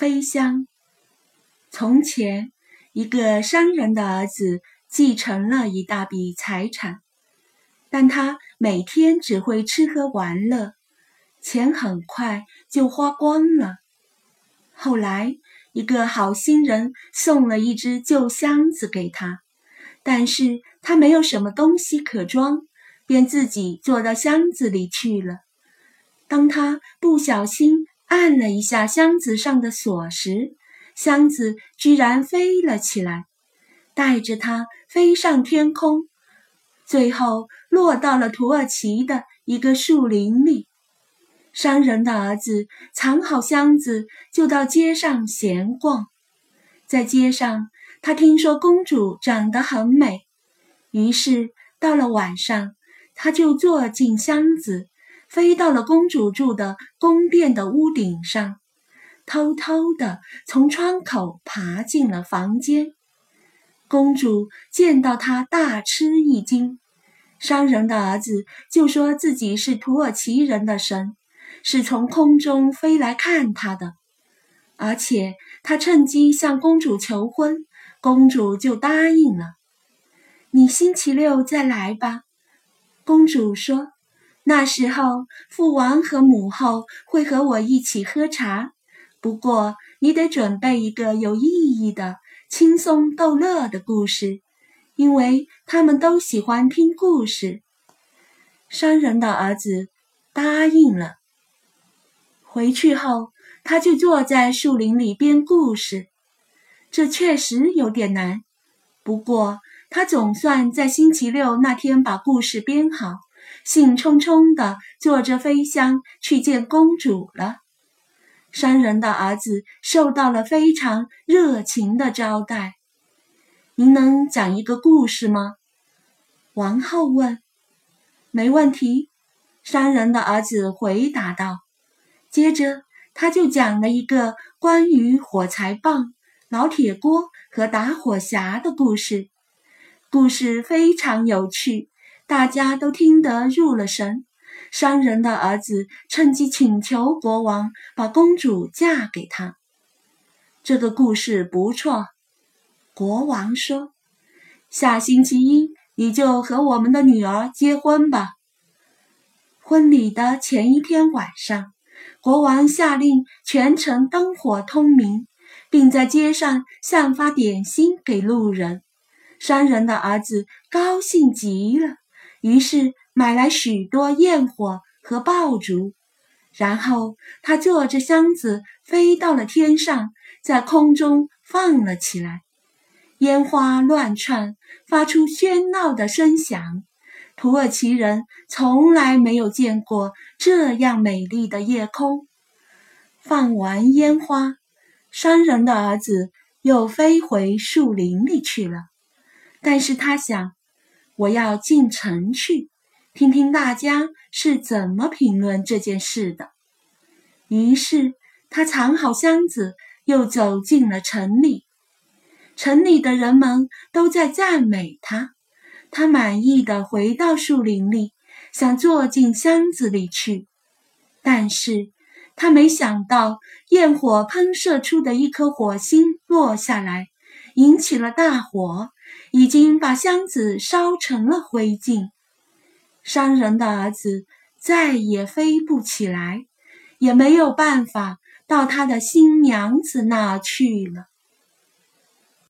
飞香。从前，一个商人的儿子继承了一大笔财产，但他每天只会吃喝玩乐，钱很快就花光了。后来，一个好心人送了一只旧箱子给他，但是他没有什么东西可装，便自己坐到箱子里去了。当他不小心按了一下箱子上的锁时，箱子居然飞了起来，带着它飞上天空，最后落到了土耳其的一个树林里。商人的儿子藏好箱子，就到街上闲逛。在街上，他听说公主长得很美，于是到了晚上，他就坐进箱子。飞到了公主住的宫殿的屋顶上，偷偷地从窗口爬进了房间。公主见到他大吃一惊。商人的儿子就说自己是土耳其人的神，是从空中飞来看他的，而且他趁机向公主求婚，公主就答应了。你星期六再来吧，公主说。那时候，父王和母后会和我一起喝茶。不过，你得准备一个有意义的、轻松逗乐的故事，因为他们都喜欢听故事。商人的儿子答应了。回去后，他就坐在树林里编故事。这确实有点难，不过他总算在星期六那天把故事编好。兴冲冲地坐着飞箱去见公主了。商人的儿子受到了非常热情的招待。您能讲一个故事吗？王后问。没问题，商人的儿子回答道。接着，他就讲了一个关于火柴棒、老铁锅和打火匣的故事。故事非常有趣。大家都听得入了神，商人的儿子趁机请求国王把公主嫁给他。这个故事不错，国王说：“下星期一你就和我们的女儿结婚吧。”婚礼的前一天晚上，国王下令全城灯火通明，并在街上散发点心给路人。商人的儿子高兴极了。于是买来许多焰火和爆竹，然后他坐着箱子飞到了天上，在空中放了起来。烟花乱窜，发出喧闹的声响。土耳其人从来没有见过这样美丽的夜空。放完烟花，商人的儿子又飞回树林里去了。但是他想。我要进城去，听听大家是怎么评论这件事的。于是他藏好箱子，又走进了城里。城里的人们都在赞美他。他满意的回到树林里，想坐进箱子里去。但是他没想到，焰火喷射出的一颗火星落下来，引起了大火。已经把箱子烧成了灰烬，商人的儿子再也飞不起来，也没有办法到他的新娘子那去了。